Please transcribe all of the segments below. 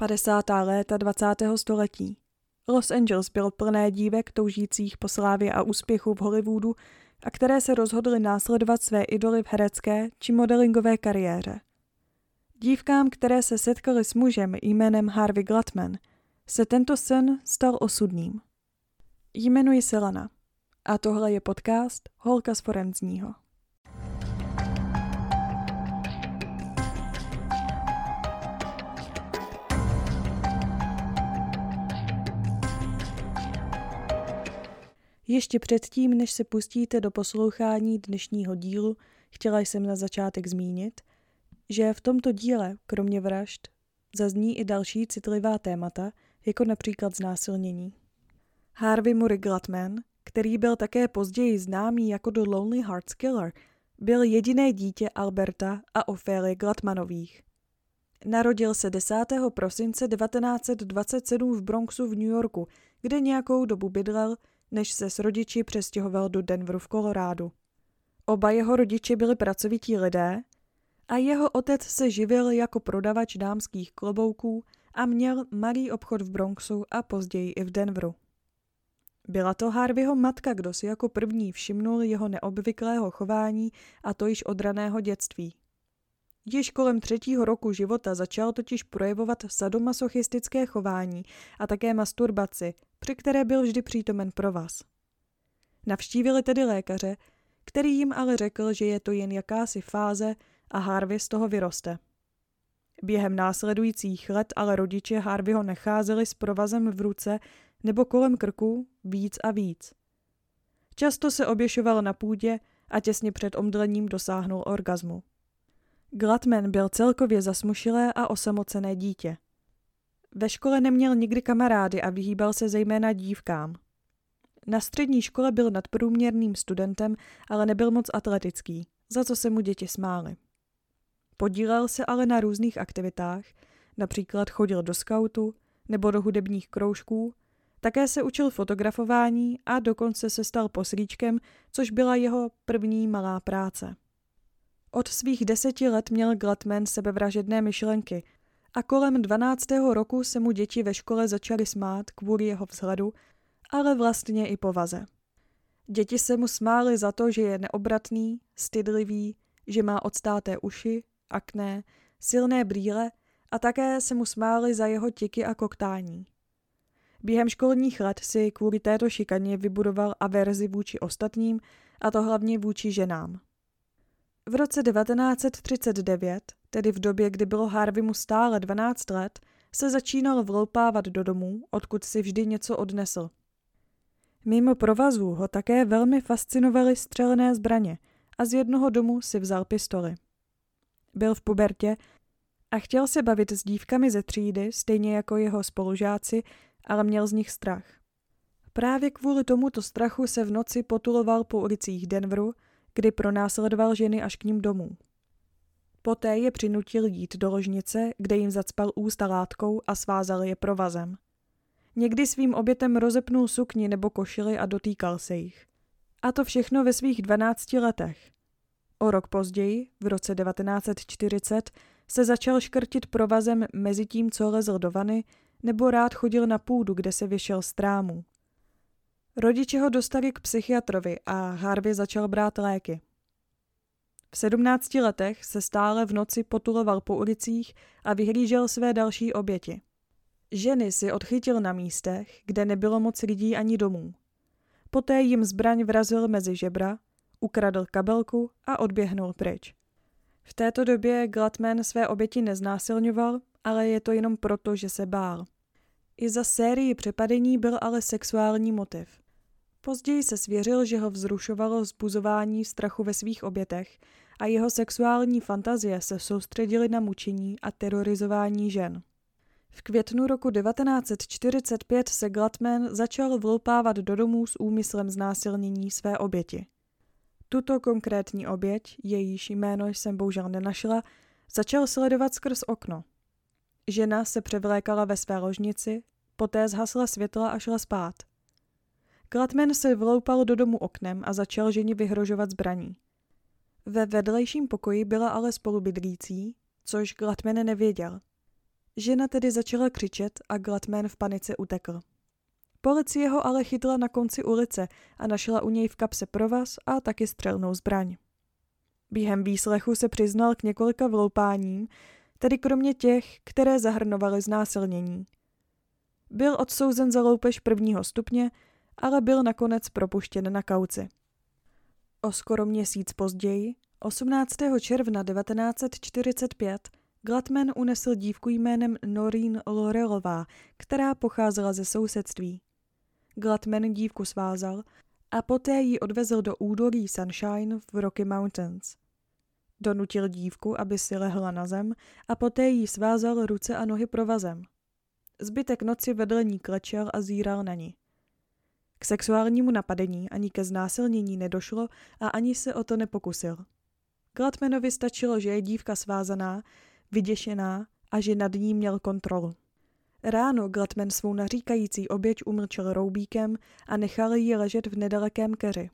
50. léta 20. století. Los Angeles byl plné dívek toužících po slávě a úspěchu v Hollywoodu a které se rozhodly následovat své idoly v herecké či modelingové kariéře. Dívkám, které se setkaly s mužem jménem Harvey Glatman, se tento sen stal osudným. Jmenuji se Lana a tohle je podcast Holka z forenzního. Ještě předtím, než se pustíte do poslouchání dnešního dílu, chtěla jsem na začátek zmínit, že v tomto díle, kromě vražd, zazní i další citlivá témata, jako například znásilnění. Harvey Murray Glatman, který byl také později známý jako The Lonely Hearts Killer, byl jediné dítě Alberta a Ophelia Glatmanových. Narodil se 10. prosince 1927 v Bronxu v New Yorku, kde nějakou dobu bydlel než se s rodiči přestěhoval do Denveru v Kolorádu. Oba jeho rodiče byli pracovití lidé a jeho otec se živil jako prodavač dámských klobouků a měl malý obchod v Bronxu a později i v Denveru. Byla to Harveyho matka, kdo si jako první všimnul jeho neobvyklého chování a to již od raného dětství. Již kolem třetího roku života začal totiž projevovat sadomasochistické chování a také masturbaci, při které byl vždy přítomen pro vás. Navštívili tedy lékaře, který jim ale řekl, že je to jen jakási fáze a Harvey z toho vyroste. Během následujících let ale rodiče Harveyho nacházeli s provazem v ruce nebo kolem krku víc a víc. Často se oběšoval na půdě a těsně před omdlením dosáhnul orgazmu. Glatman byl celkově zasmušilé a osamocené dítě. Ve škole neměl nikdy kamarády a vyhýbal se zejména dívkám. Na střední škole byl nadprůměrným studentem, ale nebyl moc atletický, za co se mu děti smály. Podílel se ale na různých aktivitách, například chodil do skautu nebo do hudebních kroužků, také se učil fotografování a dokonce se stal posríčkem, což byla jeho první malá práce. Od svých deseti let měl Glatman sebevražedné myšlenky a kolem 12. roku se mu děti ve škole začaly smát kvůli jeho vzhledu, ale vlastně i povaze. Děti se mu smály za to, že je neobratný, stydlivý, že má odstáté uši, akné, silné brýle a také se mu smály za jeho tiky a koktání. Během školních let si kvůli této šikaně vybudoval averzi vůči ostatním, a to hlavně vůči ženám. V roce 1939, tedy v době, kdy bylo Harveymu stále 12 let, se začínal vloupávat do domů, odkud si vždy něco odnesl. Mimo provazů ho také velmi fascinovaly střelné zbraně a z jednoho domu si vzal pistoli. Byl v pubertě a chtěl se bavit s dívkami ze třídy, stejně jako jeho spolužáci, ale měl z nich strach. Právě kvůli tomuto strachu se v noci potuloval po ulicích Denveru, kdy pronásledoval ženy až k ním domů. Poté je přinutil jít do ložnice, kde jim zacpal ústa látkou a svázal je provazem. Někdy svým obětem rozepnul sukni nebo košily a dotýkal se jich. A to všechno ve svých 12 letech. O rok později, v roce 1940, se začal škrtit provazem mezi tím, co lezl do vany, nebo rád chodil na půdu, kde se vyšel z trámů. Rodiče ho dostali k psychiatrovi a Harvey začal brát léky. V sedmnácti letech se stále v noci potuloval po ulicích a vyhlížel své další oběti. Ženy si odchytil na místech, kde nebylo moc lidí ani domů. Poté jim zbraň vrazil mezi žebra, ukradl kabelku a odběhnul pryč. V této době Glatman své oběti neznásilňoval, ale je to jenom proto, že se bál. I za sérii přepadení byl ale sexuální motiv. Později se svěřil, že ho vzrušovalo zbuzování strachu ve svých obětech a jeho sexuální fantazie se soustředily na mučení a terorizování žen. V květnu roku 1945 se Glatman začal vloupávat do domů s úmyslem znásilnění své oběti. Tuto konkrétní oběť, jejíž jméno jsem bohužel nenašla, začal sledovat skrz okno. Žena se převlékala ve své ložnici, poté zhasla světla a šla spát. Glatman se vloupal do domu oknem a začal ženě vyhrožovat zbraní. Ve vedlejším pokoji byla ale spolubydlící, což Glatman nevěděl. Žena tedy začala křičet a Gladman v panice utekl. Policie ho ale chytla na konci ulice a našla u něj v kapse provaz a taky střelnou zbraň. Během výslechu se přiznal k několika vloupáním, tedy kromě těch, které zahrnovaly znásilnění. Byl odsouzen za loupež prvního stupně, ale byl nakonec propuštěn na kauci. O skoro měsíc později, 18. června 1945, Gladman unesl dívku jménem Noreen Lorelová, která pocházela ze sousedství. Gladman dívku svázal a poté ji odvezl do údolí Sunshine v Rocky Mountains. Donutil dívku, aby si lehla na zem a poté jí svázal ruce a nohy provazem. Zbytek noci vedle ní klečel a zíral na ní. K sexuálnímu napadení ani ke znásilnění nedošlo a ani se o to nepokusil. Gladmanovi stačilo, že je dívka svázaná, vyděšená a že nad ní měl kontrolu. Ráno Gladman svou naříkající oběť umlčel roubíkem a nechal ji ležet v nedalekém keři.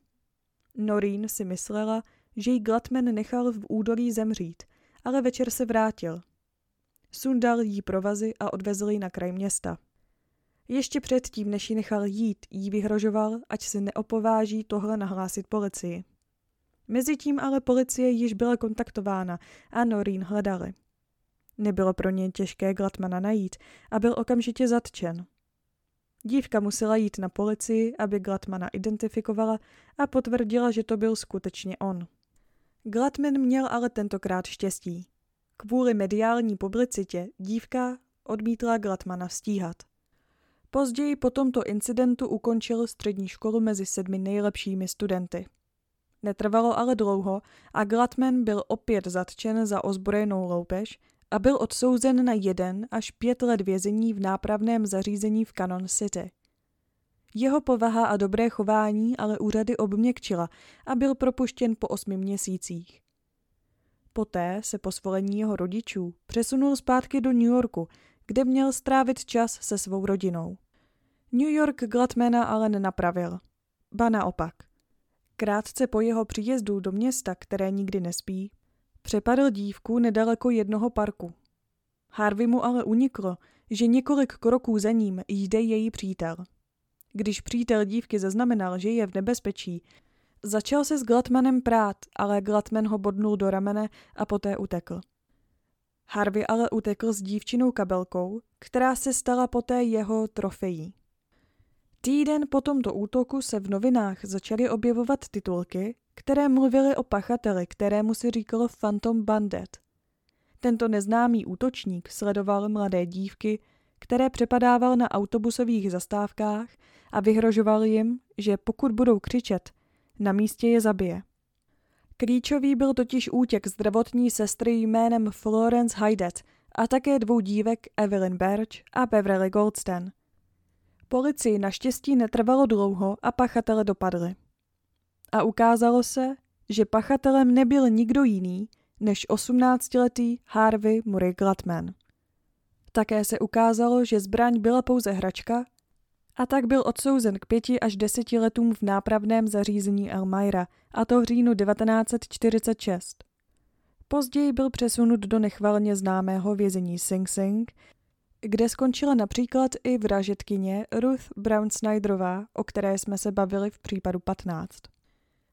Noreen si myslela, že jí Gladman nechal v údolí zemřít, ale večer se vrátil. Sundal jí provazy a odvezl ji na kraj města. Ještě předtím, než ji nechal jít, jí vyhrožoval, ať se neopováží tohle nahlásit policii. Mezitím ale policie již byla kontaktována a Noreen hledali. Nebylo pro ně těžké Glatmana najít a byl okamžitě zatčen. Dívka musela jít na policii, aby Glatmana identifikovala a potvrdila, že to byl skutečně on. Glatman měl ale tentokrát štěstí. Kvůli mediální publicitě dívka odmítla Glatmana stíhat. Později po tomto incidentu ukončil střední školu mezi sedmi nejlepšími studenty. Netrvalo ale dlouho a Glatman byl opět zatčen za ozbrojenou loupež a byl odsouzen na jeden až pět let vězení v nápravném zařízení v Canon City. Jeho povaha a dobré chování ale úřady obměkčila a byl propuštěn po osmi měsících. Poté se po svolení jeho rodičů přesunul zpátky do New Yorku, kde měl strávit čas se svou rodinou. New York Gladmana ale nenapravil. Ba naopak. Krátce po jeho příjezdu do města, které nikdy nespí, přepadl dívku nedaleko jednoho parku. Harvey mu ale uniklo, že několik kroků za ním jde její přítel. Když přítel dívky zaznamenal, že je v nebezpečí, začal se s Glatmanem prát, ale Glatman ho bodnul do ramene a poté utekl. Harvey ale utekl s dívčinou kabelkou, která se stala poté jeho trofejí. Týden po tomto útoku se v novinách začaly objevovat titulky, které mluvily o pachateli, kterému se říkalo Phantom Bandit. Tento neznámý útočník sledoval mladé dívky, které přepadával na autobusových zastávkách a vyhrožoval jim, že pokud budou křičet, na místě je zabije. Klíčový byl totiž útěk zdravotní sestry jménem Florence Hydet a také dvou dívek Evelyn Birch a Beverly Goldstein. Policii naštěstí netrvalo dlouho a pachatele dopadli. A ukázalo se, že pachatelem nebyl nikdo jiný než 18-letý Harvey Murray Gladman. Také se ukázalo, že zbraň byla pouze hračka a tak byl odsouzen k pěti až deseti letům v nápravném zařízení Elmira, a to v říjnu 1946. Později byl přesunut do nechvalně známého vězení Sing Sing, kde skončila například i vražetkyně Ruth Brown Snyderová, o které jsme se bavili v případu 15.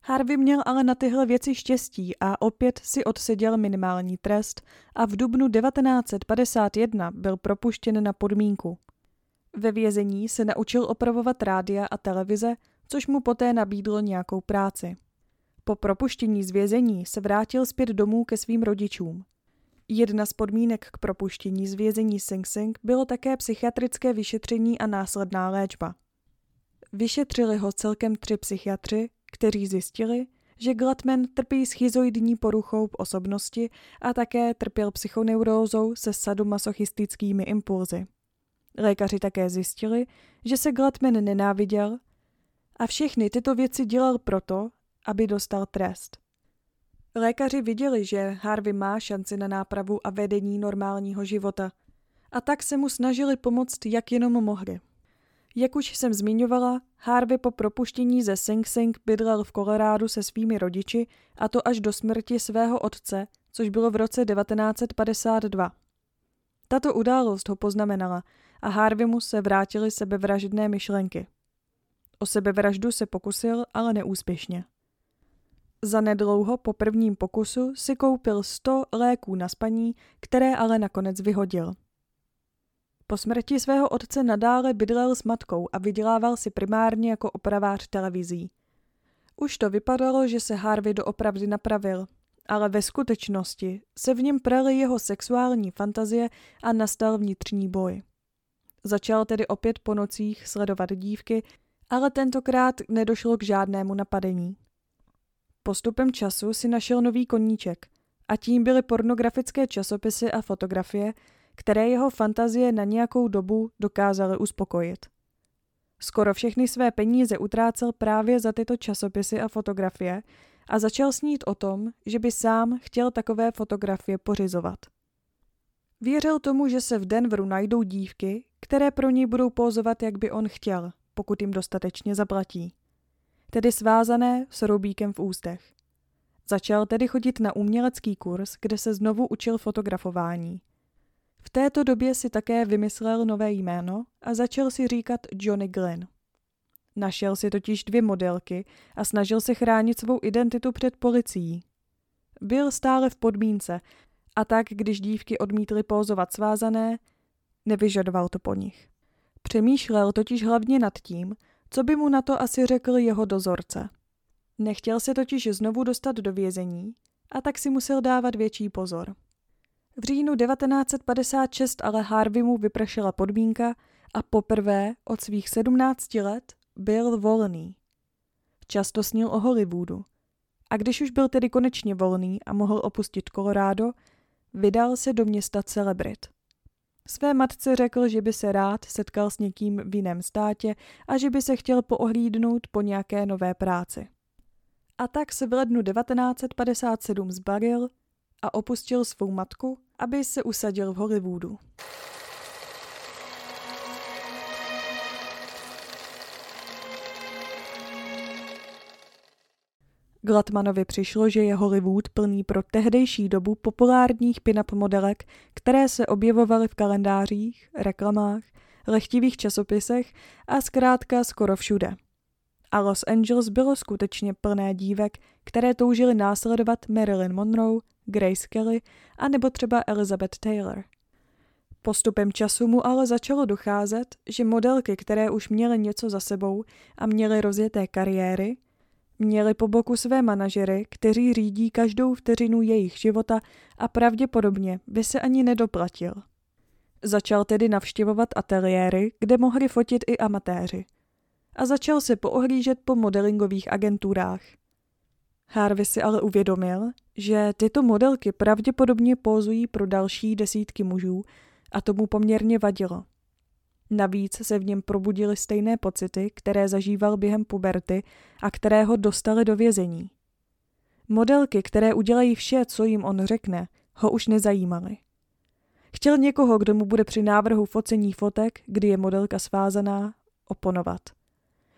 Harvey měl ale na tyhle věci štěstí a opět si odseděl minimální trest a v dubnu 1951 byl propuštěn na podmínku. Ve vězení se naučil opravovat rádia a televize, což mu poté nabídlo nějakou práci. Po propuštění z vězení se vrátil zpět domů ke svým rodičům. Jedna z podmínek k propuštění z vězení Sing Sing bylo také psychiatrické vyšetření a následná léčba. Vyšetřili ho celkem tři psychiatři, kteří zjistili, že Gladman trpí schizoidní poruchou osobnosti a také trpěl psychoneurózou se sadomasochistickými impulzy. Lékaři také zjistili, že se Gladman nenáviděl a všechny tyto věci dělal proto, aby dostal trest. Lékaři viděli, že Harvey má šanci na nápravu a vedení normálního života a tak se mu snažili pomoct, jak jenom mohli. Jak už jsem zmiňovala, Harvey po propuštění ze Sing Sing bydlel v Kolorádu se svými rodiči a to až do smrti svého otce, což bylo v roce 1952. Tato událost ho poznamenala a Harveymu se vrátily sebevražedné myšlenky. O sebevraždu se pokusil, ale neúspěšně. Za nedlouho po prvním pokusu si koupil 100 léků na spaní, které ale nakonec vyhodil. Po smrti svého otce nadále bydlel s matkou a vydělával si primárně jako opravář televizí. Už to vypadalo, že se Harvey doopravdy napravil, ale ve skutečnosti se v něm praly jeho sexuální fantazie a nastal vnitřní boj. Začal tedy opět po nocích sledovat dívky, ale tentokrát nedošlo k žádnému napadení. Postupem času si našel nový koníček a tím byly pornografické časopisy a fotografie, které jeho fantazie na nějakou dobu dokázaly uspokojit. Skoro všechny své peníze utrácel právě za tyto časopisy a fotografie a začal snít o tom, že by sám chtěl takové fotografie pořizovat. Věřil tomu, že se v Denveru najdou dívky, které pro něj budou pózovat, jak by on chtěl, pokud jim dostatečně zaplatí. Tedy svázané s roubíkem v ústech. Začal tedy chodit na umělecký kurz, kde se znovu učil fotografování. V této době si také vymyslel nové jméno a začal si říkat Johnny Glenn. Našel si totiž dvě modelky a snažil se chránit svou identitu před policií. Byl stále v podmínce a tak, když dívky odmítly pózovat svázané, nevyžadoval to po nich. Přemýšlel totiž hlavně nad tím, co by mu na to asi řekl jeho dozorce. Nechtěl se totiž znovu dostat do vězení a tak si musel dávat větší pozor. V říjnu 1956 ale Harveymu vypršela podmínka a poprvé od svých 17 let byl volný. Často snil o Hollywoodu. A když už byl tedy konečně volný a mohl opustit Colorado, vydal se do města celebrit. Své matce řekl, že by se rád setkal s někým v jiném státě a že by se chtěl poohlídnout po nějaké nové práci. A tak se v lednu 1957 zbaril a opustil svou matku, aby se usadil v Hollywoodu. Glatmanovi přišlo, že je Hollywood plný pro tehdejší dobu populárních pin-up modelek, které se objevovaly v kalendářích, reklamách, lehtivých časopisech a zkrátka skoro všude. A Los Angeles bylo skutečně plné dívek, které toužily následovat Marilyn Monroe, Grace Kelly a nebo třeba Elizabeth Taylor. Postupem času mu ale začalo docházet, že modelky, které už měly něco za sebou a měly rozjeté kariéry, Měli po boku své manažery, kteří řídí každou vteřinu jejich života a pravděpodobně by se ani nedoplatil. Začal tedy navštěvovat ateliéry, kde mohli fotit i amatéři. A začal se poohlížet po modelingových agenturách. Harvey si ale uvědomil, že tyto modelky pravděpodobně pózují pro další desítky mužů a tomu poměrně vadilo. Navíc se v něm probudily stejné pocity, které zažíval během puberty a které ho dostaly do vězení. Modelky, které udělají vše, co jim on řekne, ho už nezajímaly. Chtěl někoho, kdo mu bude při návrhu focení fotek, kdy je modelka svázaná, oponovat.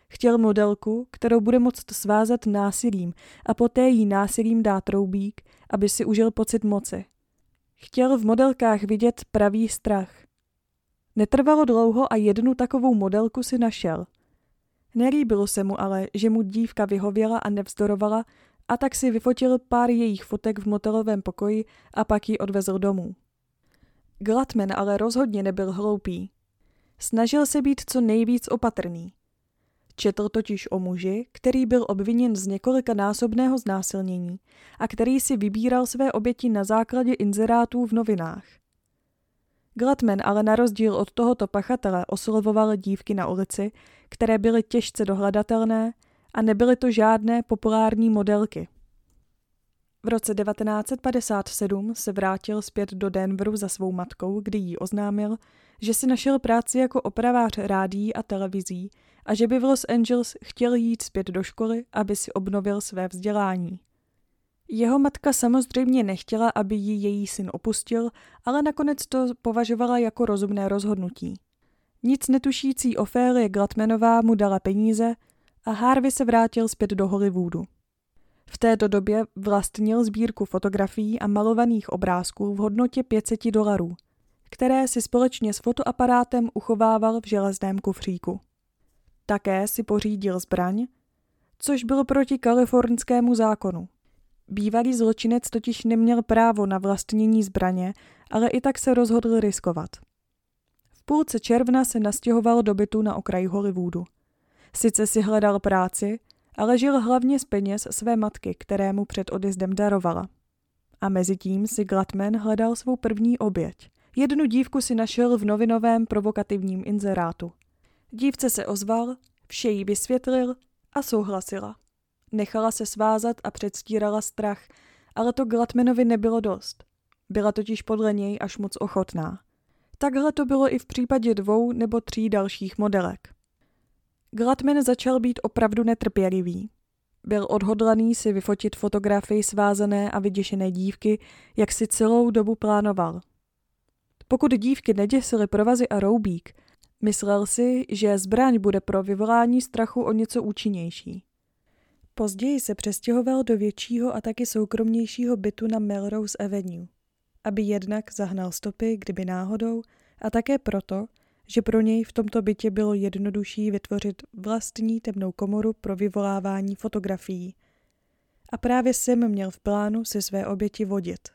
Chtěl modelku, kterou bude moct svázat násilím a poté jí násilím dát troubík, aby si užil pocit moci. Chtěl v modelkách vidět pravý strach. Netrvalo dlouho a jednu takovou modelku si našel. Nelíbilo se mu ale, že mu dívka vyhověla a nevzdorovala a tak si vyfotil pár jejich fotek v motelovém pokoji a pak ji odvezl domů. Glatman ale rozhodně nebyl hloupý. Snažil se být co nejvíc opatrný. Četl totiž o muži, který byl obviněn z několika násobného znásilnění a který si vybíral své oběti na základě inzerátů v novinách – Gladman ale na rozdíl od tohoto pachatele oslovoval dívky na ulici, které byly těžce dohledatelné a nebyly to žádné populární modelky. V roce 1957 se vrátil zpět do Denveru za svou matkou, kdy jí oznámil, že si našel práci jako opravář rádií a televizí a že by v Los Angeles chtěl jít zpět do školy, aby si obnovil své vzdělání. Jeho matka samozřejmě nechtěla, aby ji její syn opustil, ale nakonec to považovala jako rozumné rozhodnutí. Nic netušící Ofélie Glatmanová mu dala peníze a Harvey se vrátil zpět do Hollywoodu. V této době vlastnil sbírku fotografií a malovaných obrázků v hodnotě 500 dolarů, které si společně s fotoaparátem uchovával v železném kufříku. Také si pořídil zbraň, což bylo proti kalifornskému zákonu. Bývalý zločinec totiž neměl právo na vlastnění zbraně, ale i tak se rozhodl riskovat. V půlce června se nastěhoval do bytu na okraji Hollywoodu. Sice si hledal práci, ale žil hlavně z peněz své matky, které mu před odjezdem darovala. A mezi tím si Glatman hledal svou první oběť. Jednu dívku si našel v novinovém provokativním inzerátu. Dívce se ozval, vše jí vysvětlil a souhlasila. Nechala se svázat a předstírala strach, ale to Glatmanovi nebylo dost. Byla totiž podle něj až moc ochotná. Takhle to bylo i v případě dvou nebo tří dalších modelek. Glatman začal být opravdu netrpělivý. Byl odhodlaný si vyfotit fotografii svázané a vyděšené dívky, jak si celou dobu plánoval. Pokud dívky neděsily provazy a roubík, myslel si, že zbraň bude pro vyvolání strachu o něco účinnější. Později se přestěhoval do většího a taky soukromnějšího bytu na Melrose Avenue, aby jednak zahnal stopy, kdyby náhodou, a také proto, že pro něj v tomto bytě bylo jednodušší vytvořit vlastní temnou komoru pro vyvolávání fotografií. A právě jsem měl v plánu si své oběti vodit.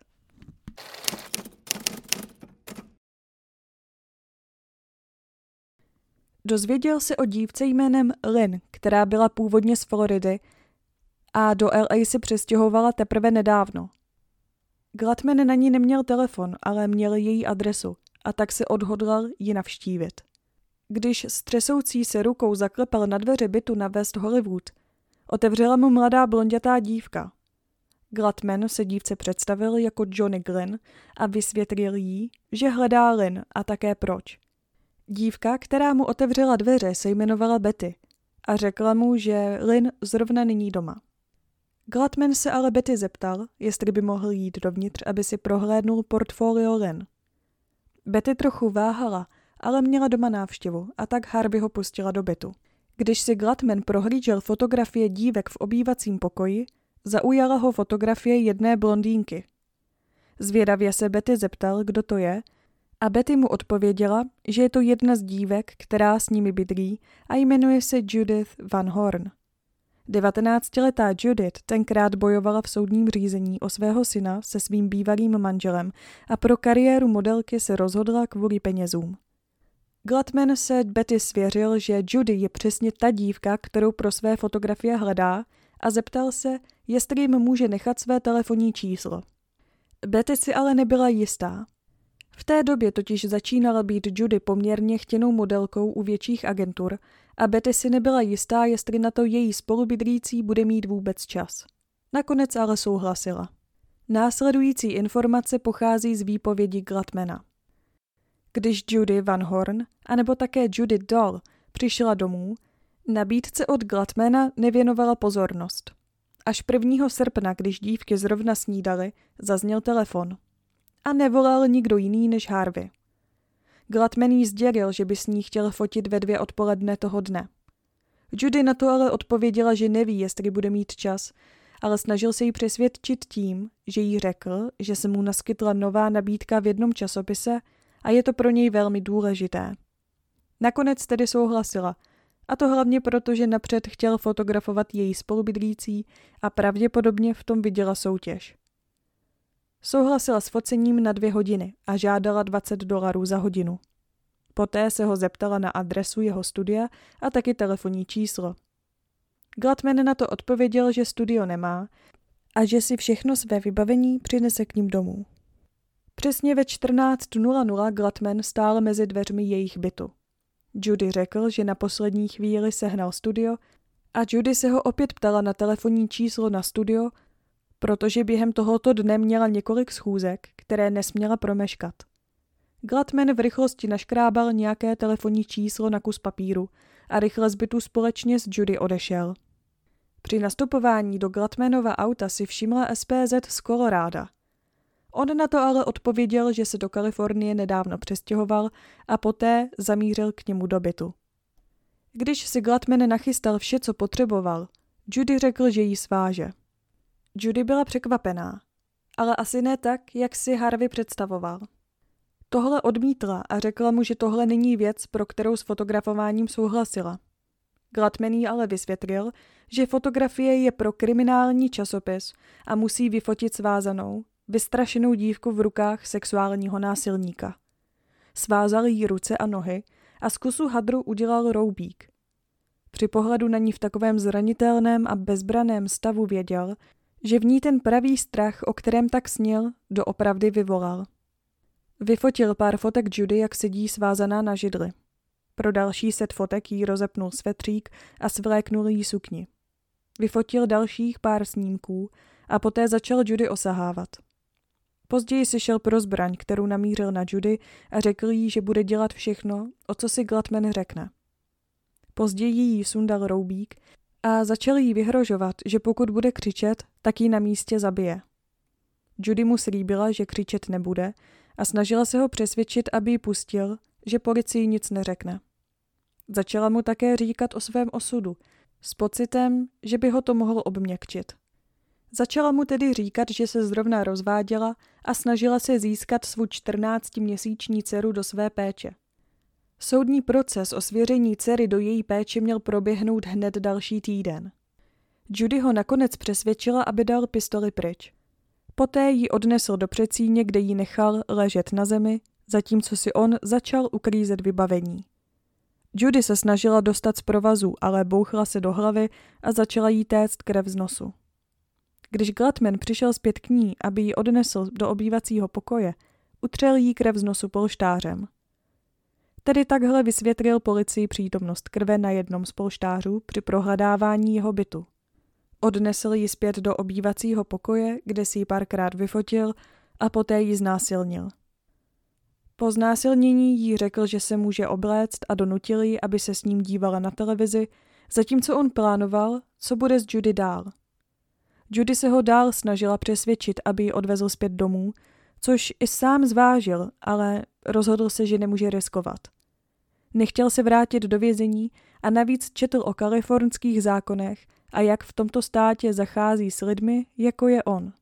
Dozvěděl se o dívce jménem Lynn, která byla původně z Floridy a do LA si přestěhovala teprve nedávno. Glatman na ní neměl telefon, ale měl její adresu a tak se odhodlal ji navštívit. Když s třesoucí se rukou zaklepal na dveře bytu na West Hollywood, otevřela mu mladá blondětá dívka. Glatman se dívce představil jako Johnny Glynn a vysvětlil jí, že hledá Lynn a také proč. Dívka, která mu otevřela dveře, se jmenovala Betty a řekla mu, že Lynn zrovna není doma. Glatman se ale Betty zeptal, jestli by mohl jít dovnitř, aby si prohlédnul portfolio Lynn. Betty trochu váhala, ale měla doma návštěvu a tak Harvey ho pustila do bytu. Když si Glatman prohlížel fotografie dívek v obývacím pokoji, zaujala ho fotografie jedné blondýnky. Zvědavě se Betty zeptal, kdo to je, a Betty mu odpověděla, že je to jedna z dívek, která s nimi bydlí a jmenuje se Judith Van Horn. 19-letá Judith tenkrát bojovala v soudním řízení o svého syna se svým bývalým manželem a pro kariéru modelky se rozhodla kvůli penězům. Gladman se Betty svěřil, že Judy je přesně ta dívka, kterou pro své fotografie hledá a zeptal se, jestli jim může nechat své telefonní číslo. Betty si ale nebyla jistá. V té době totiž začínala být Judy poměrně chtěnou modelkou u větších agentur a Betty si nebyla jistá, jestli na to její spolubydlící bude mít vůbec čas. Nakonec ale souhlasila. Následující informace pochází z výpovědi Glatmana. Když Judy Van Horn, anebo také Judy Doll, přišla domů, nabídce od Glatmana nevěnovala pozornost. Až 1. srpna, když dívky zrovna snídaly, zazněl telefon. A nevolal nikdo jiný než Harvey. Glatman jí sdělil, že by s ní chtěl fotit ve dvě odpoledne toho dne. Judy na to ale odpověděla, že neví, jestli bude mít čas, ale snažil se jí přesvědčit tím, že jí řekl, že se mu naskytla nová nabídka v jednom časopise a je to pro něj velmi důležité. Nakonec tedy souhlasila, a to hlavně proto, že napřed chtěl fotografovat její spolubydlící a pravděpodobně v tom viděla soutěž. Souhlasila s focením na dvě hodiny a žádala 20 dolarů za hodinu. Poté se ho zeptala na adresu jeho studia a taky telefonní číslo. Gladman na to odpověděl, že studio nemá a že si všechno své vybavení přinese k ním domů. Přesně ve 14.00 Gladman stál mezi dveřmi jejich bytu. Judy řekl, že na poslední chvíli sehnal studio a Judy se ho opět ptala na telefonní číslo na studio, protože během tohoto dne měla několik schůzek, které nesměla promeškat. Gladman v rychlosti naškrábal nějaké telefonní číslo na kus papíru a rychle z bytu společně s Judy odešel. Při nastupování do Gladmanova auta si všimla SPZ z Koloráda. On na to ale odpověděl, že se do Kalifornie nedávno přestěhoval a poté zamířil k němu do bytu. Když si Gladman nachystal vše, co potřeboval, Judy řekl, že jí sváže. Judy byla překvapená, ale asi ne tak, jak si Harvey představoval. Tohle odmítla a řekla mu, že tohle není věc, pro kterou s fotografováním souhlasila. Gladman jí ale vysvětlil, že fotografie je pro kriminální časopis a musí vyfotit svázanou, vystrašenou dívku v rukách sexuálního násilníka. Svázal jí ruce a nohy a z kusu hadru udělal roubík. Při pohledu na ní v takovém zranitelném a bezbraném stavu věděl, že v ní ten pravý strach, o kterém tak snil, doopravdy vyvolal. Vyfotil pár fotek Judy, jak sedí svázaná na židli. Pro další set fotek jí rozepnul svetřík a svléknul jí sukni. Vyfotil dalších pár snímků a poté začal Judy osahávat. Později si šel pro zbraň, kterou namířil na Judy a řekl jí, že bude dělat všechno, o co si Glatman řekne. Později jí sundal roubík a začal jí vyhrožovat, že pokud bude křičet, tak ji na místě zabije. Judy mu slíbila, že křičet nebude a snažila se ho přesvědčit, aby ji pustil, že policii nic neřekne. Začala mu také říkat o svém osudu, s pocitem, že by ho to mohlo obměkčit. Začala mu tedy říkat, že se zrovna rozváděla a snažila se získat svou 14-měsíční dceru do své péče. Soudní proces o svěření dcery do její péče měl proběhnout hned další týden. Judy ho nakonec přesvědčila, aby dal pistoli pryč. Poté ji odnesl do přecíně, kde ji nechal ležet na zemi, zatímco si on začal uklízet vybavení. Judy se snažila dostat z provazu, ale bouchla se do hlavy a začala jí téct krev z nosu. Když Gladman přišel zpět k ní, aby ji odnesl do obývacího pokoje, utřel jí krev z nosu polštářem. Tedy takhle vysvětlil policii přítomnost krve na jednom z polštářů při prohledávání jeho bytu. Odnesl ji zpět do obývacího pokoje, kde si ji párkrát vyfotil a poté ji znásilnil. Po znásilnění jí řekl, že se může obléct a donutil ji, aby se s ním dívala na televizi, zatímco on plánoval, co bude s Judy dál. Judy se ho dál snažila přesvědčit, aby ji odvezl zpět domů, což i sám zvážil, ale rozhodl se, že nemůže riskovat. Nechtěl se vrátit do vězení a navíc četl o kalifornských zákonech a jak v tomto státě zachází s lidmi, jako je on.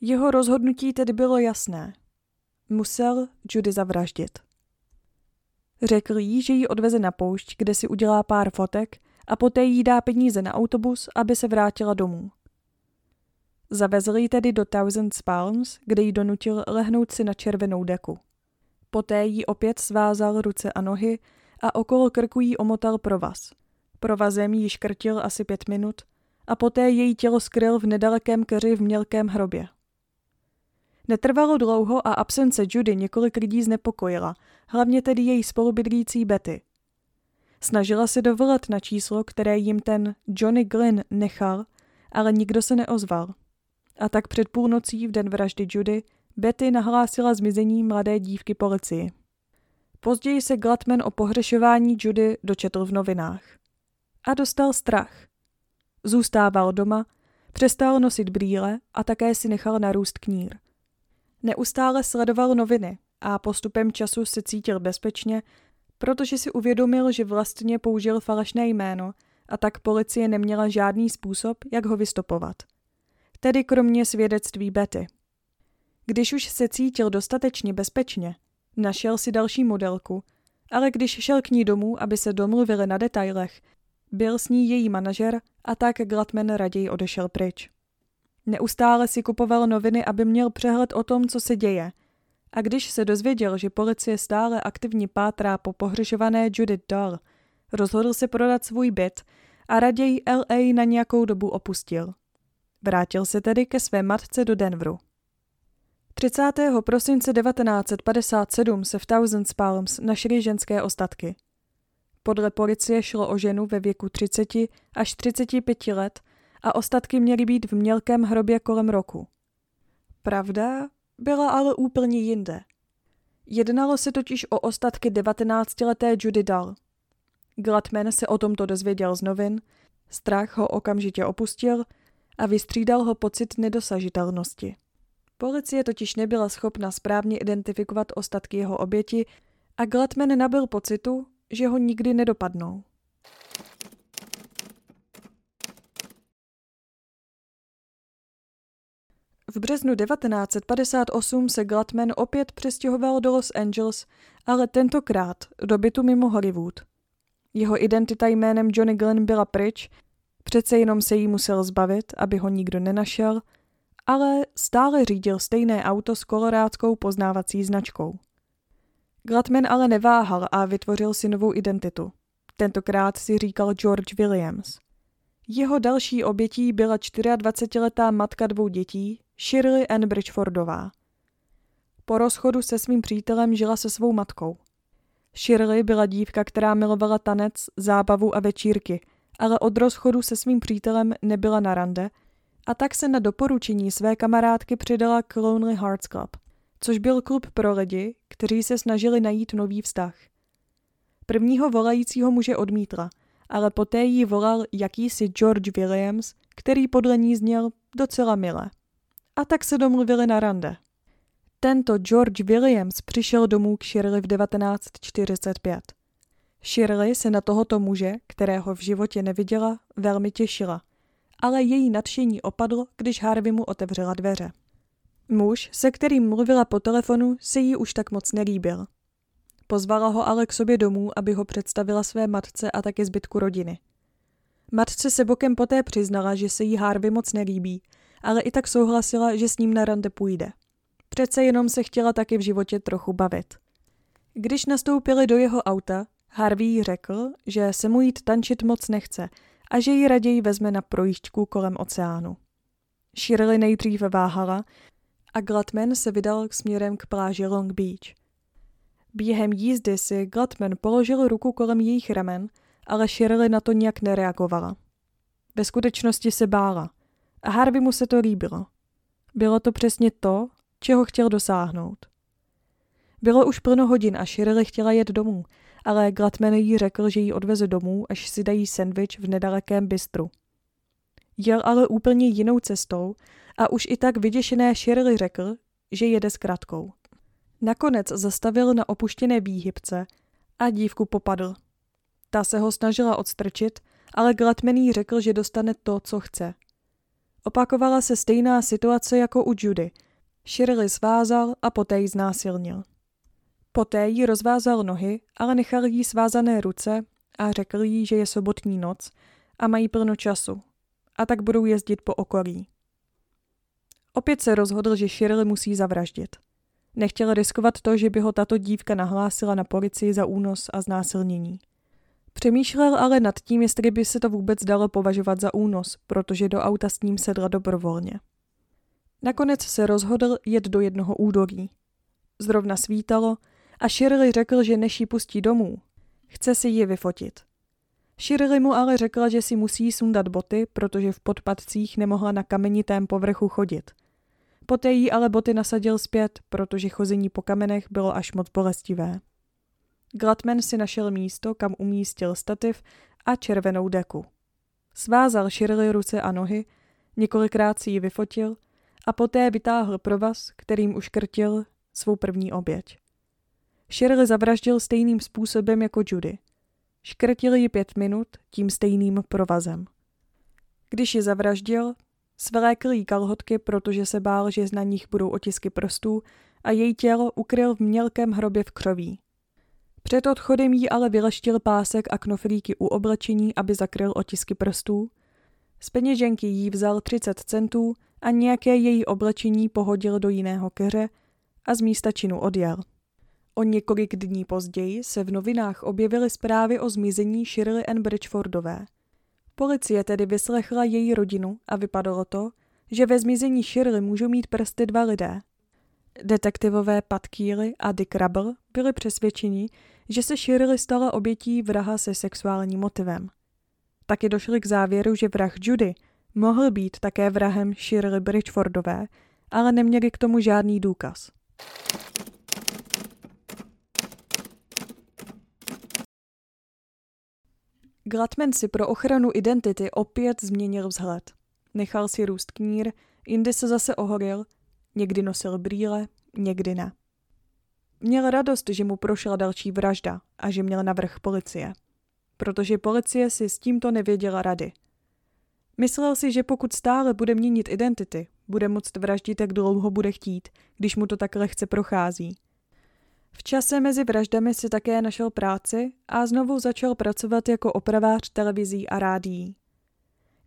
Jeho rozhodnutí tedy bylo jasné. Musel Judy zavraždit. Řekl jí, že ji odveze na poušť, kde si udělá pár fotek a poté jí dá peníze na autobus, aby se vrátila domů. Zavezl ji tedy do Thousand Palms, kde ji donutil lehnout si na červenou deku. Poté jí opět svázal ruce a nohy a okolo krku jí omotal provaz. Provazem jí škrtil asi pět minut a poté její tělo skryl v nedalekém keři v mělkém hrobě. Netrvalo dlouho a absence Judy několik lidí znepokojila, hlavně tedy její spolubydlící Betty. Snažila se dovolat na číslo, které jim ten Johnny Glynn nechal, ale nikdo se neozval. A tak před půlnocí v den vraždy Judy Betty nahlásila zmizení mladé dívky policii. Později se Glatman o pohřešování Judy dočetl v novinách. A dostal strach. Zůstával doma, přestal nosit brýle a také si nechal narůst knír. Neustále sledoval noviny a postupem času se cítil bezpečně, protože si uvědomil, že vlastně použil falešné jméno a tak policie neměla žádný způsob, jak ho vystopovat. Tedy kromě svědectví Betty. Když už se cítil dostatečně bezpečně, našel si další modelku, ale když šel k ní domů, aby se domluvili na detailech, byl s ní její manažer a tak Glatman raději odešel pryč. Neustále si kupoval noviny, aby měl přehled o tom, co se děje. A když se dozvěděl, že policie stále aktivně pátrá po pohřešované Judith Dahl, rozhodl se prodat svůj byt a raději LA na nějakou dobu opustil. Vrátil se tedy ke své matce do Denveru. 30. prosince 1957 se v Thousand Palms našly ženské ostatky. Podle policie šlo o ženu ve věku 30 až 35 let a ostatky měly být v mělkém hrobě kolem roku. Pravda byla ale úplně jinde. Jednalo se totiž o ostatky 19-leté Judy Dahl. Gladman se o tomto dozvěděl z novin, strach ho okamžitě opustil a vystřídal ho pocit nedosažitelnosti. Policie totiž nebyla schopna správně identifikovat ostatky jeho oběti a Gladman nabil pocitu, že ho nikdy nedopadnou. V březnu 1958 se Gladman opět přestěhoval do Los Angeles, ale tentokrát do bytu mimo Hollywood. Jeho identita jménem Johnny Glenn byla pryč, přece jenom se jí musel zbavit, aby ho nikdo nenašel, ale stále řídil stejné auto s kolorádskou poznávací značkou. Gladman ale neváhal a vytvořil si novou identitu. Tentokrát si říkal George Williams. Jeho další obětí byla 24-letá matka dvou dětí, Shirley Ann Bridgefordová. Po rozchodu se svým přítelem žila se svou matkou. Shirley byla dívka, která milovala tanec, zábavu a večírky, ale od rozchodu se svým přítelem nebyla na rande a tak se na doporučení své kamarádky přidala k Lonely Hearts Club, což byl klub pro lidi, kteří se snažili najít nový vztah. Prvního volajícího muže odmítla, ale poté jí volal jakýsi George Williams, který podle ní zněl docela milé. A tak se domluvili na rande. Tento George Williams přišel domů k Shirley v 1945. Shirley se na tohoto muže, kterého v životě neviděla, velmi těšila, ale její nadšení opadlo, když Harvey mu otevřela dveře. Muž, se kterým mluvila po telefonu, se jí už tak moc nelíbil. Pozvala ho ale k sobě domů, aby ho představila své matce a také zbytku rodiny. Matce se bokem poté přiznala, že se jí Harvey moc nelíbí, ale i tak souhlasila, že s ním na rande půjde. Přece jenom se chtěla taky v životě trochu bavit. Když nastoupili do jeho auta, Harvey jí řekl, že se mu jít tančit moc nechce a že ji raději vezme na projížďku kolem oceánu. Shirley nejdříve váhala a Gladman se vydal k směrem k pláži Long Beach. Během jízdy si Gladman položil ruku kolem jejich ramen, ale Shirley na to nějak nereagovala. Ve skutečnosti se bála a Harvey mu se to líbilo. Bylo to přesně to, čeho chtěl dosáhnout. Bylo už plno hodin a Shirley chtěla jet domů, ale Gladman jí řekl, že ji odveze domů, až si dají sendvič v nedalekém bistru. Jel ale úplně jinou cestou a už i tak vyděšené Shirley řekl, že jede s kratkou. Nakonec zastavil na opuštěné výhybce a dívku popadl. Ta se ho snažila odstrčit, ale Gladman jí řekl, že dostane to, co chce. Opakovala se stejná situace jako u Judy. Shirley svázal a poté ji znásilnil. Poté jí rozvázal nohy, ale nechal jí svázané ruce a řekl jí, že je sobotní noc a mají plno času. A tak budou jezdit po okolí. Opět se rozhodl, že Shirley musí zavraždit. Nechtěl riskovat to, že by ho tato dívka nahlásila na policii za únos a znásilnění. Přemýšlel ale nad tím, jestli by se to vůbec dalo považovat za únos, protože do auta s ním sedla dobrovolně. Nakonec se rozhodl jet do jednoho údolí. Zrovna svítalo a Shirley řekl, že než ji pustí domů, chce si ji vyfotit. Shirley mu ale řekla, že si musí sundat boty, protože v podpadcích nemohla na kamenitém povrchu chodit. Poté jí ale boty nasadil zpět, protože chození po kamenech bylo až moc bolestivé. Gladman si našel místo, kam umístil stativ a červenou deku. Svázal Shirley ruce a nohy, několikrát si ji vyfotil a poté vytáhl provaz, kterým uškrtil svou první oběť. Shirley zavraždil stejným způsobem jako Judy. Škrtil ji pět minut tím stejným provazem. Když ji zavraždil, svlékl jí kalhotky, protože se bál, že na nich budou otisky prstů a její tělo ukryl v mělkém hrobě v křoví. Před odchodem jí ale vyleštil pásek a knoflíky u oblečení, aby zakryl otisky prstů. Z peněženky jí vzal 30 centů a nějaké její oblečení pohodil do jiného keře a z místa činu odjel. O několik dní později se v novinách objevily zprávy o zmizení Shirley Ann Bridgefordové. Policie tedy vyslechla její rodinu a vypadalo to, že ve zmizení Shirley můžou mít prsty dva lidé. Detektivové Pat Keely a Dick Rubble byli přesvědčeni, že se Shirley stala obětí vraha se sexuálním motivem. Taky došli k závěru, že vrah Judy mohl být také vrahem Shirley Bridgefordové, ale neměli k tomu žádný důkaz. Gladman si pro ochranu identity opět změnil vzhled. Nechal si růst knír, jindy se zase ohoril, někdy nosil brýle, někdy ne. Měl radost, že mu prošla další vražda a že měl navrh policie. Protože policie si s tímto nevěděla rady. Myslel si, že pokud stále bude měnit identity, Bude moct vraždit, jak dlouho bude chtít, když mu to tak lehce prochází. V čase mezi vraždami si také našel práci a znovu začal pracovat jako opravář televizí a rádií.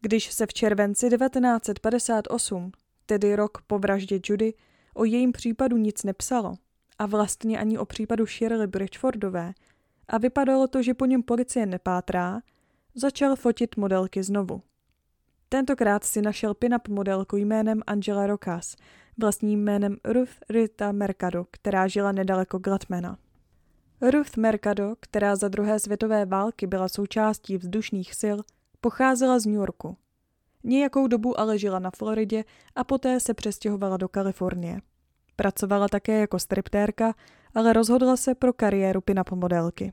Když se v červenci 1958, tedy rok po vraždě Judy, o jejím případu nic nepsalo, a vlastně ani o případu Shirley Bridgefordové, a vypadalo to, že po něm policie nepátrá, začal fotit modelky znovu. Tentokrát si našel pin-up modelku jménem Angela Rocas, vlastním jménem Ruth Rita Mercado, která žila nedaleko Glatmana. Ruth Mercado, která za druhé světové války byla součástí vzdušných sil, pocházela z New Yorku. Nějakou dobu ale žila na Floridě a poté se přestěhovala do Kalifornie. Pracovala také jako striptérka, ale rozhodla se pro kariéru pin-up modelky.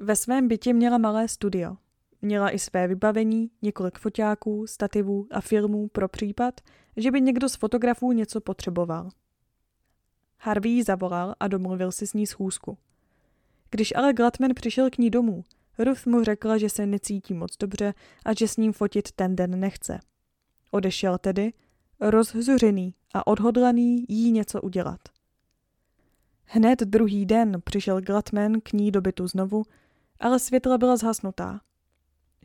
Ve svém bytě měla malé studio. Měla i své vybavení, několik foťáků, stativů a filmů pro případ, že by někdo z fotografů něco potřeboval. Harvey ji zavolal a domluvil si s ní schůzku. Když ale Glatman přišel k ní domů, Ruth mu řekla, že se necítí moc dobře a že s ním fotit ten den nechce. Odešel tedy, rozzuřený a odhodlaný jí něco udělat. Hned druhý den přišel Glatman k ní do bytu znovu, ale světla byla zhasnutá.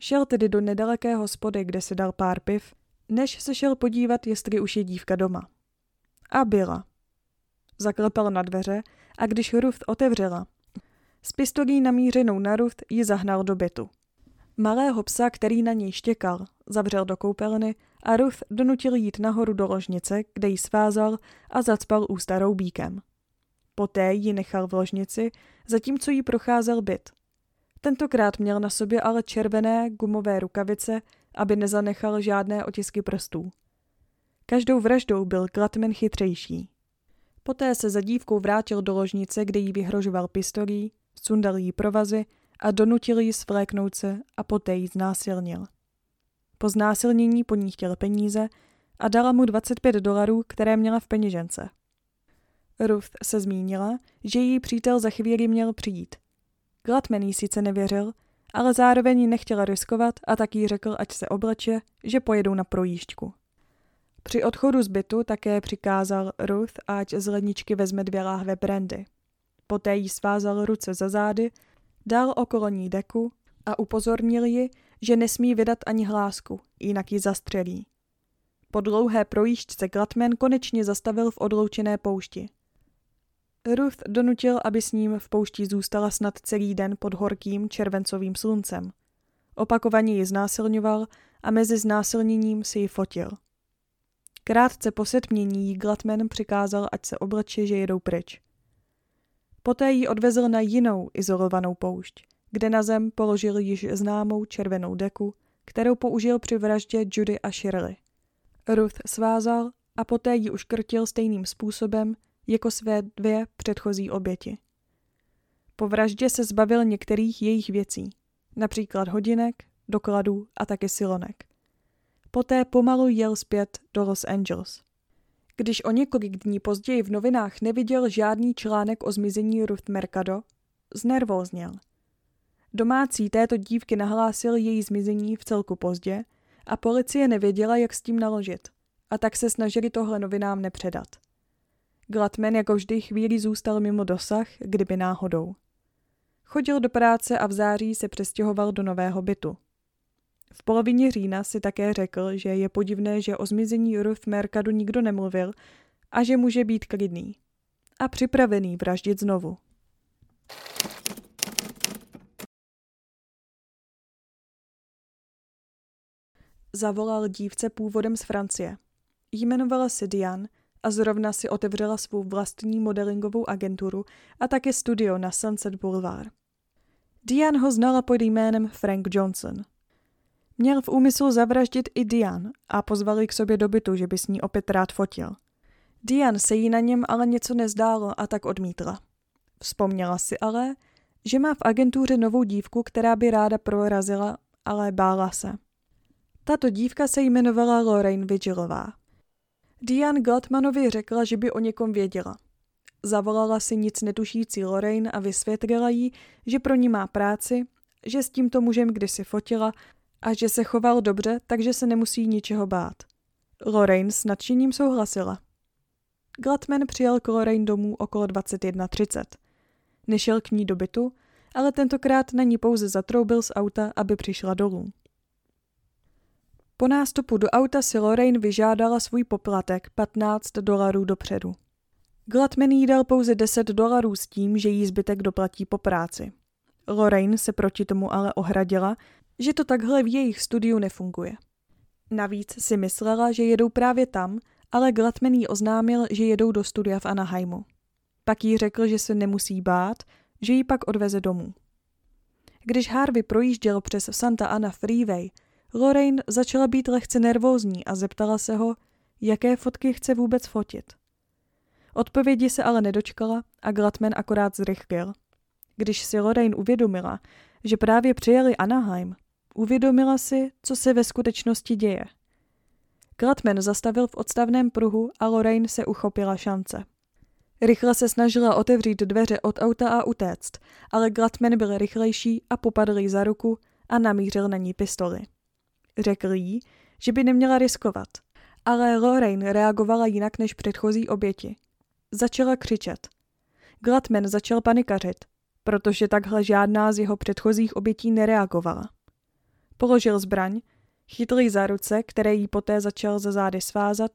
Šel tedy do nedalekého spody, kde si dal pár piv, než se šel podívat, jestli už je dívka doma. A byla. Zaklepal na dveře a když Ruth otevřela, s pistolí namířenou na Ruth ji zahnal do bytu. Malého psa, který na něj štěkal, zavřel do koupelny a Ruth donutil jít nahoru do ložnice, kde ji svázal a zacpal ústa roubíkem. Poté ji nechal v ložnici, zatímco jí procházel byt. Tentokrát měl na sobě ale červené gumové rukavice, aby nezanechal žádné otisky prstů. Každou vraždou byl Glatman chytřejší. Poté se za dívkou vrátil do ložnice, kde jí vyhrožoval pistolí, sundal jí provazy a donutil ji svléknout se a poté ji znásilnil. Po znásilnění po ní chtěl peníze a dala mu 25 dolarů, které měla v peněžence. Ruth se zmínila, že její přítel za chvíli měl přijít. Glatman jí sice nevěřil, ale zároveň ji nechtěla riskovat a tak jí řekl, ať se obleče, že pojedou na projížďku. Při odchodu z bytu také přikázal Ruth, ať z ledničky vezme dvě láhve brandy. Poté jí svázal ruce za zády, dal okolo ní deku a upozornil ji, že nesmí vydat ani hlásku, jinak ji zastřelí. Po dlouhé projížďce Glatman konečně zastavil v odloučené poušti. Ruth donutil, aby s ním v poušti zůstala snad celý den pod horkým červencovým sluncem. Opakovaně ji znásilňoval a mezi znásilněním si ji fotil. Krátce po setmění jí Glatman přikázal, ať se obleče, že jedou pryč. Poté ji odvezl na jinou izolovanou poušť, kde na zem položil již známou červenou deku, kterou použil při vraždě Judy a Shirley. Ruth svázal a poté ji uškrtil stejným způsobem jako své dvě předchozí oběti. Po vraždě se zbavil některých jejich věcí, například hodinek, dokladů a také silonek. Poté pomalu jel zpět do Los Angeles. Když o několik dní později v novinách neviděl žádný článek o zmizení Ruth Mercado, znervózněl. Domácí této dívky nahlásil její zmizení v celku pozdě a policie nevěděla, jak s tím naložit, a tak se snažili tohle novinám nepředat. Glatman jako vždy chvíli zůstal mimo dosah, kdyby náhodou. Chodil do práce a v září se přestěhoval do nového bytu. V polovině října si také řekl, že je podivné, že o zmizení Ruth Mercadu nikdo nemluvil a že může být klidný. A připravený vraždit znovu. Zavolal dívce původem z Francie. Jmenovala se Diane a zrovna si otevřela svou vlastní modelingovou agenturu a také studio na Sunset Boulevard. Diane ho znala pod jménem Frank Johnson. Měl v úmyslu zavraždit i Diane a pozvali k sobě do bytu, že by s ní opět rád fotil. Diane se jí na něm ale něco nezdálo a tak odmítla. Vzpomněla si ale, že má v agentuře novou dívku, která by ráda prorazila, ale bála se. Tato dívka se jmenovala Lorraine Vigilová. Diane Gladmanovi řekla, že by o někom věděla. Zavolala si nic netušící Lorraine a vysvětlila jí, že pro ní má práci, že s tímto mužem kdysi fotila a že se choval dobře, takže se nemusí ničeho bát. Lorraine s nadšením souhlasila. Glatman přijel k Lorraine domů okolo 21.30. Nešel k ní do bytu, ale tentokrát na ní pouze zatroubil z auta, aby přišla dolů. Po nástupu do auta si Lorraine vyžádala svůj poplatek 15 dolarů dopředu. Glatman jí dal pouze 10 dolarů s tím, že jí zbytek doplatí po práci. Lorraine se proti tomu ale ohradila, že to takhle v jejich studiu nefunguje. Navíc si myslela, že jedou právě tam, ale Glatman jí oznámil, že jedou do studia v Anaheimu. Pak jí řekl, že se nemusí bát, že ji pak odveze domů. Když Harvey projížděl přes Santa Ana Freeway, Lorraine začala být lehce nervózní a zeptala se ho, jaké fotky chce vůbec fotit. Odpovědi se ale nedočkala a Glatman akorát zrychlil. Když si Lorraine uvědomila, že právě přijeli Anaheim, uvědomila si, co se ve skutečnosti děje. Glatman zastavil v odstavném pruhu a Lorraine se uchopila šance. Rychle se snažila otevřít dveře od auta a utéct, ale Glatman byl rychlejší a popadl jí za ruku a namířil na ní pistoli. Řekl jí, že by neměla riskovat, ale Lorraine reagovala jinak než předchozí oběti. Začala křičet. Glatman začal panikařit, protože takhle žádná z jeho předchozích obětí nereagovala. Položil zbraň, chytl jí za ruce, které jí poté začal za zády svázat,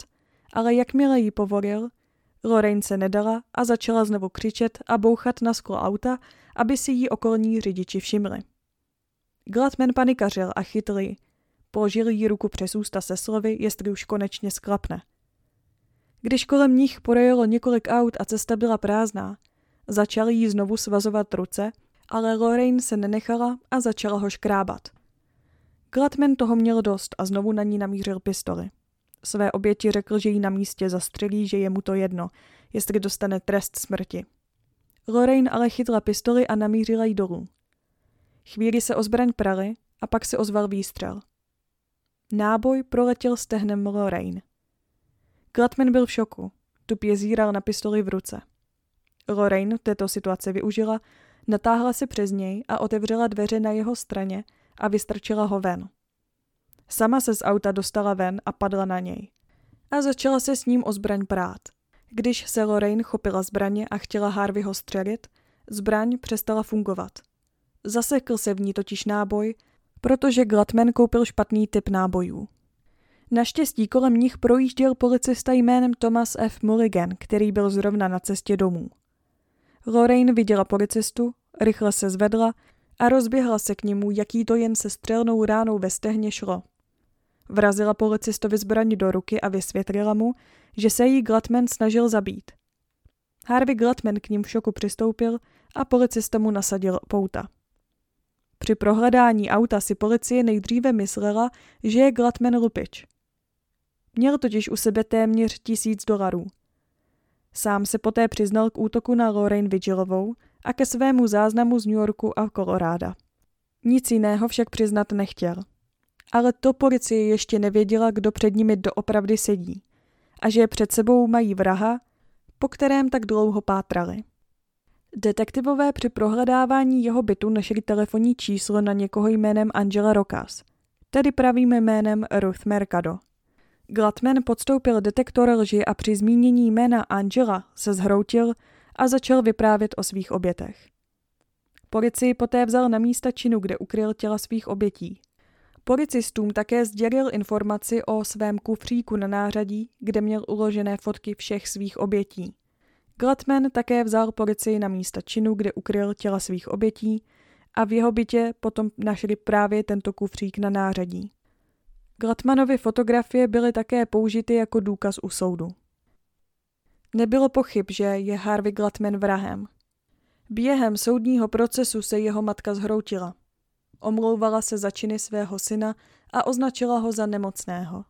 ale jakmile jí povolil, Lorraine se nedala a začala znovu křičet a bouchat na sklo auta, aby si jí okolní řidiči všimli. Glatman panikařil a chytl ji. Položil jí ruku přes ústa se slovy, jestli už konečně sklapne. Když kolem nich projelo několik aut a cesta byla prázdná, začal jí znovu svazovat ruce, ale Lorraine se nenechala a začala ho škrábat. Glatman toho měl dost a znovu na ní namířil pistoli. Své oběti řekl, že ji na místě zastřelí, že je mu to jedno, jestli dostane trest smrti. Lorraine ale chytla pistoli a namířila ji dolů. Chvíli se o zbraň prali a pak se ozval výstřel. Náboj proletěl stehnem Lorraine. Glatman byl v šoku, tupě zíral na pistoli v ruce. Lorraine této situace využila, natáhla se přes něj a otevřela dveře na jeho straně a vystrčila ho ven. Sama se z auta dostala ven a padla na něj. A začala se s ním o zbraň prát. Když se Lorraine chopila zbraně a chtěla Harveyho střelit, zbraň přestala fungovat. Zasekl se v ní totiž náboj, protože Glatman koupil špatný typ nábojů. Naštěstí kolem nich projížděl policista jménem Thomas F. Mulligan, který byl zrovna na cestě domů. Lorraine viděla policistu, rychle se zvedla a rozběhla se k němu, jaký to jen se střelnou ránou ve stehně šlo. Vrazila policistovi zbraní do ruky a vysvětlila mu, že se jí Glatman snažil zabít. Harvey Glatman k ním v šoku přistoupil a policista mu nasadil pouta. Při prohledání auta si policie nejdříve myslela, že je Glatman lupič. Měl totiž u sebe téměř tisíc dolarů. Sám se poté přiznal k útoku na Lorraine Vigilovou a ke svému záznamu z New Yorku a Koloráda. Nic jiného však přiznat nechtěl. Ale to policie ještě nevěděla, kdo před nimi doopravdy sedí a že před sebou mají vraha, po kterém tak dlouho pátrali. Detektivové při prohledávání jeho bytu našli telefonní číslo na někoho jménem Angela Rokas, tedy pravým jménem Ruth Mercado. Glatman podstoupil detektor lži a při zmínění jména Angela se zhroutil a začal vyprávět o svých obětech. Policii poté vzal na místa činu, kde ukryl těla svých obětí. Policistům také sdělil informaci o svém kufříku na nářadí, kde měl uložené fotky všech svých obětí. Glatman také vzal policii na místa činu, kde ukryl těla svých obětí a v jeho bytě potom našli právě tento kufřík na nářadí. Glatmanovy fotografie byly také použity jako důkaz u soudu. Nebylo pochyb, že je Harvey Glatman vrahem. Během soudního procesu se jeho matka zhroutila. Omlouvala se za činy svého syna a označila ho za nemocného.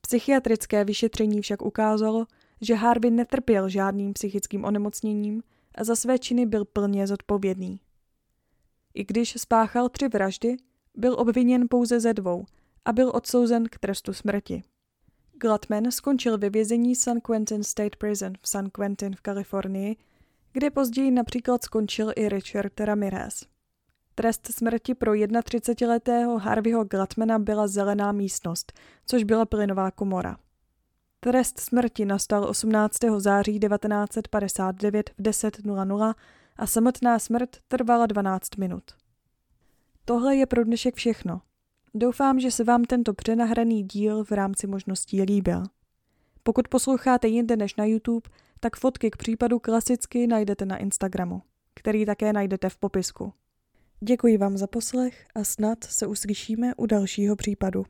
Psychiatrické vyšetření však ukázalo, že Harvey netrpěl žádným psychickým onemocněním a za své činy byl plně zodpovědný. I když spáchal tři vraždy, byl obviněn pouze ze dvou a byl odsouzen k trestu smrti. Gladman skončil ve vězení San Quentin State Prison v San Quentin v Kalifornii, kde později například skončil i Richard Ramirez. Trest smrti pro 31-letého Harveyho Glatmana byla zelená místnost, což byla plynová komora. Trest smrti nastal 18. září 1959 v 10.00 a samotná smrt trvala 12 minut. Tohle je pro dnešek všechno. Doufám, že se vám tento přenahraný díl v rámci možností líbil. Pokud posloucháte jinde než na YouTube, tak fotky k případu klasicky najdete na Instagramu, který také najdete v popisku. Děkuji vám za poslech a snad se uslyšíme u dalšího případu.